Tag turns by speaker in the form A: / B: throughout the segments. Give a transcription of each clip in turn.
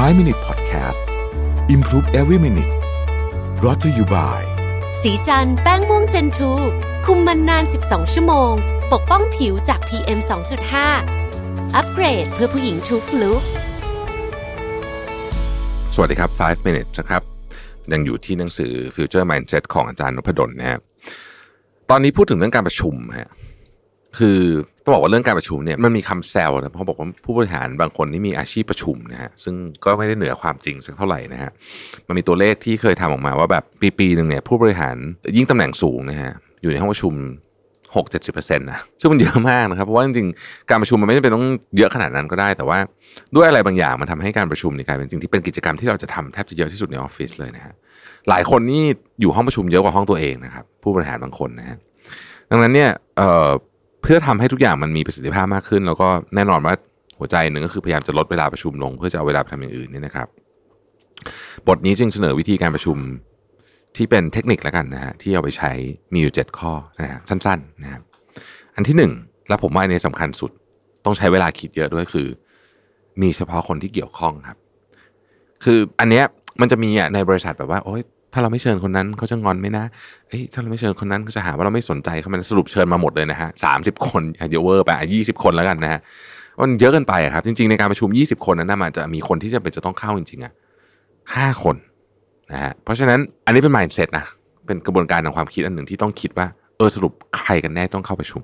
A: 5 Minute Podcast Improve Every Minute brought to you by
B: สีจันแป้งม่วงเจนทูคุมมันนาน 12 ชั่วโมง ปกป้องผิวจาก PM 2.5 อัปเกรดเพื่อผู้หญิงทุกลุก
C: สวัสดีครับ 5 minutes นะครับ ยังอยู่ที่หนังสือ Future Mindset ของอาจารย์นพดลนะครับตอนนี้พูดถึงเรื่องการประชุมฮะคือ ต้องบอกว่าเรื่องการประชุมเนี่ยมันมีคำแซวนะเขาบอกว่าผู้บริหารบางคนที่มีอาชีพประชุมนะฮะซึ่งก็ไม่ได้เหนือความจริงสักเท่าไหร่นะฮะมันมีตัวเลขที่เคยทำออกมาว่าแบบปีปีๆหนึ่งเนี่ยผู้บริหารยิ่งตำแหน่งสูงนะฮะอยู่ในห้องประชุม6 7 0นต์นะซึ่งมันเยอะมากนะครับเพราะว่าจริงๆการประชุมมันไม่จำเป็นต้องเยอะขนาดนั้นก็ได้ แต่ว่าด้วยอะไรบางอย่างมันทำให้การประชุมเนี่ยกลายเป็นจริงที่เป็นกิจกรรมที่เราจะทำแทบจะเยอะที่สุดในออฟฟิศเลยนะฮะหลายคนนี่อยู่ห้องประชุมเยอะกว่าห้องตัวเองนะครับผู้บริหารบางคนนะฮะดังนั้นเนี่ย เพื่อทำให้ทุกอย่างมันมีประสิทธิภาพมากขึ้น แล้วก็แน่นอนว่าหัวใจหนึ่งก็คือพยายามจะลดเวลาประชุมลง เพื่อจะเอาเวลาไปทำอย่างอื่นนี่นะครับ บทนี้จึงเสนอวิธีการประชุมที่เป็นเทคนิคแล้วกันนะฮะที่เอาไปใช้มีอยู่เจ็ดข้อนะฮะสั้นๆนะครับอันที่หนึ่งและผมว่าอันนี้สำคัญสุด ต้องใช้เวลาคิดเยอะด้วยคือ มีเฉพาะคนที่เกี่ยวข้องครับ คืออันเนี้ย มันจะมีอะในบริษัทแบบว่าโอ๊ยถ้าเราไม่เชิญคนนั้นเขาจะงอนไหมนะเอ้ยถ้าเราไม่เชิญคนนั้นเขาจะหาว่าเราไม่สนใจเขามันสรุปเชิญมาหมดเลยนะฮะสามสิบคนอะเยอะเวอร์ไปยี่สิบคนแล้วกันนะฮะมันเยอะเกินไปครับ จริงๆในการประชุมยี่สิบคนนั้นนะมันจะมีคนที่จะเป็นจะต้องเข้าจริงๆอะห้าคนนะฮะเพราะฉะนั้นอันนี้เป็น mindset นะเป็นกระบวนการทางความคิดอันหนึ่งที่ต้องคิดว่าเออสรุปใครกันแน่ต้องเข้าประชุม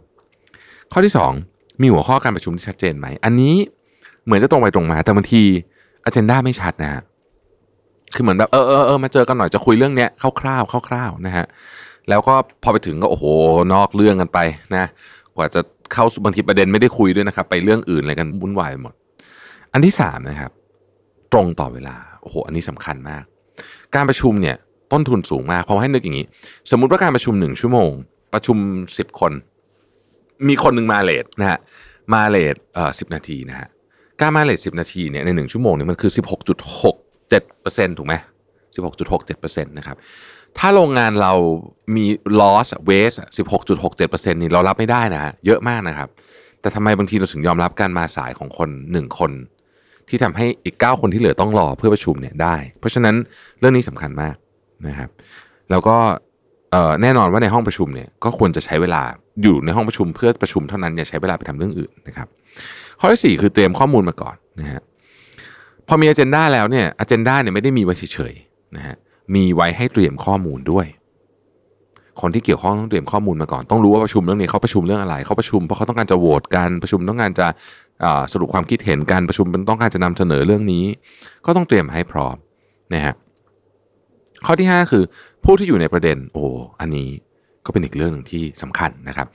C: ข้อที่สองมีหัวข้อการประชุมที่ชัดเจนไหมอันนี้เหมือนจะตรงไปตรงมา แต่บางทีอ g e n d a ไม่ชัดนะฮะ คือเหมือนแบบเออเออเออมาเจอกันหน่อยจะคุยเรื่องเนี้ยคร่าวๆคร่าวๆนะฮะแล้วก็พอไปถึงก็โอ้โหนอกเรื่องกันไปนะ กว่าจะเข้าบางทีประเด็นไม่ได้คุยด้วยนะครับ ไปเรื่องอื่นอะไรกันวุ่นวายหมด อันที่สามนะครับ ตรงต่อเวลาโอ้โหอันนี้สำคัญมาก การประชุมเนี่ย ต้นทุนสูงมากเพราะให้นึกอย่างนี้ สมมุติว่าการประชุมหนึ่งชั่วโมง ประชุมสิบคน มีคนหนึ่งมาเลทนะฮะมาเลทเอ่อสิบนาทีนะฮะการมาเลทสิบนาทีเนี่ยในหนึ่งชั่วโมงเนี่ยมันคือสิบหกจุดหก เจ็ดเปอร์เซ็นถูกไหมสิบหกจุดหกเจ็ดเปอร์เซ็นต์นะครับถ้าโรงงานเรามี loss waste สิบหกจุดหกเจ็ดเปอร์เซ็นต์นี่เรารับไม่ได้นะฮะเยอะมากนะครับ แต่ทำไมบางทีเราถึงยอมรับการมาสายของคนหนึ่งคน ที่ทำให้อีกเก้าคนที่เหลือต้องรอเพื่อประชุมเนี่ยได้ เพราะฉะนั้นเรื่องนี้สำคัญมากนะครับแล้วก็แน่นอนว่าในห้องประชุมเนี่ยก็ควรจะใช้เวลาอยู่ในห้องประชุมเพื่อประชุมเท่านั้นอย่าใช้เวลาไปทำเรื่องอื่นนะครับ ข้อที่สี่คือเตรียมข้อมูลมาก่อนนะฮะ พอมีอ g e n d a แล้วเนี่ยอ g e n d a เนี่ยไม่ได้มีไว้เฉยๆนะฮะมีไว้ให้เตรียมข้อมูลด้วย คนที่เกี่ยวข้องต้องเตรียมข้อมูลมาก่อน ต้องรู้ว่าประชุมเรื่องนี้เขาประชุมเรื่องอะไรเขาประชุมเพราะเขาต้องการจะโหวตกันประชุมต้องการจะสรุปความคิดเห็นกันประชุมต้องการจะนำเสนอเรื่องนี้ ก็ต้องเตรียมให้พร้อมนะฮะข้อที่ห้าคือผู้ที่อยู่ในประเด็นโอ้อันนี้ ก็เป็นอีกเรื่องหนึ่งที่สำคัญนะครับ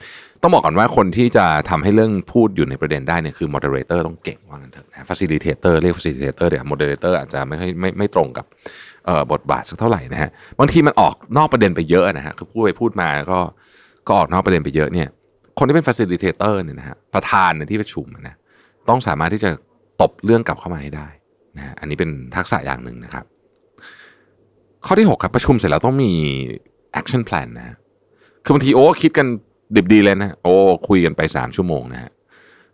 C: ต้องบอกก่อนว่าคนที่จะทำให้เรื่องพูดอยู่ในประเด็นได้เนี่ยคือ moderator ต้องเก่งว่างั้นเถอะนะ facilitator เรียก facilitator เดี๋ยว moderator อร์อาจจะไม่ค่อยไม่ไม่ตรงกับเอ่อบทบาทสักเท่าไหร่นะฮะบางทีมันออกนอกประเด็นไปเยอะนะฮะคือพูดไปพูดมาก็ก็ออกนอกประเด็นไปเยอะเนี่ย คนที่เป็น facilitator เนี่ยนะฮะประธานในที่ประชุมนะต้องสามารถที่จะตบเรื่องกลับเข้ามาให้ได้นะฮะอันนี้เป็นทักษะอย่างหนึ่งนะครับ ข้อที่ 6 ครับ ประชุมเสร็จแล้วต้องมี action plan นะ คือบางทีโอ้คิดกันดิบดีเลยนะโอ้คุยกันไปสามชั่วโมงนะฮะ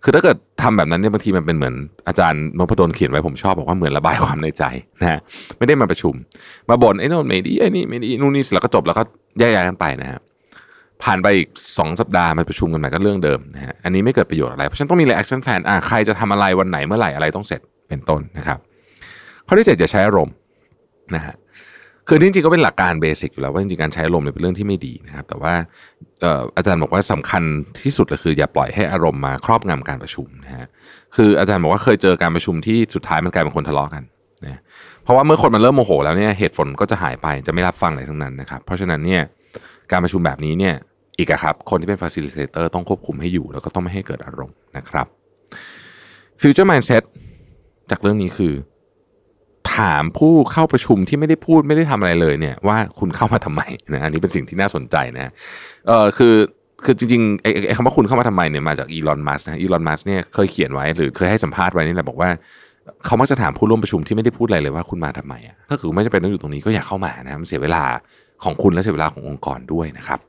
C: คือถ้าเกิดทำแบบนั้นเนี่ยบางทีมันเป็นเหมือนอาจารย์นพดลเขียนไว้ผมชอบบอกว่าเหมือนระบายความในใจนะฮะไม่ได้มาประชุม มาบ่นไอ้โน่นไม่ดีไอ้นี่ไม่ดีนู่นนี่แล้วก็จบแล้วก็แยกย้ายกันไปนะฮะผ่านไปอีกสองสัปดาห์มาประชุมกันใหม่ก็เรื่องเดิมนะฮะอันนี้ไม่เกิดประโยชน์อะไร เพราะฉะนั้นต้องมี action plan อะใครจะทำอะไรวันไหนเมื่อไหร่อะไรต้องเสร็จเป็นต้นนะครับข้อที่เจ็ดอย่าใช้อารมณ์นะฮะ คือจริงๆก็เป็นหลักการเบสิกอยู่แล้วว่าจริงๆการใช้อารมณ์เป็นเรื่องที่ไม่ดีนะครับ แต่ว่าอาจารย์บอกว่าสำคัญที่สุดก็คือ อย่าปล่อยให้อารมณ์มาครอบงำการประชุมนะฮะคืออาจารย์บอกว่าเคยเจอการประชุมที่สุดท้ายมันกลายเป็นคนทะเลาะกันนะเพราะว่าเมื่อคนมันเริ่มโมโห แล้วเนี่ยเหตุผลก็จะหายไปจะไม่รับฟังอะไรทั้งนั้นนะครับเพราะฉะนั้นเนี่ยการประชุมแบบนี้เนี่ยอีกครับคนที่เป็น facilitator ต้องควบคุมให้อยู่ แล้วก็ต้องไม่ให้เกิดอารมณ์นะครับ future mindset จากเรื่องนี้คือ ถามผู้เข้าประชุมที่ไม่ได้พูดไม่ได้ทำอะไรเลยเนี่ยว่าคุณเข้ามาทำไมนะอันนี้เป็นสิ่งที่น่าสนใจนะเออคือคือจริงๆไอ้คำว่าคุณเข้ามาทำไมเนี่ยมาจากอีลอนมัสนะอีลอนมัสเนี่ยเคยเขียนไว้หรือเคยให้สัมภาษณ์ไว้นี่แหละบอกว่าเขามักจะถามผู้ร่วมประชุมที่ไม่ได้พูดอะไรเลยว่าคุณมาทำไมอะถ้าคือไม่จำเป็นต้องอยู่ตรงนี้ก็อย่าเข้ามานะมันเสียเวลาของคุณและเสียเวลาขององค์กรด้วยนะครับ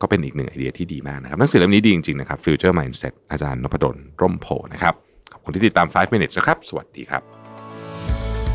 C: ก็เป็นอีกหนึ่งไอเดียที่ดีมากนะครับหนังสือเล่มนี้ดีจริงๆนะครับ Future Mindset อาจารย์นพดลร่มโพนะครับขอบคุณที่ติดตาม 5 minutes นะครับ สวัสดีครับ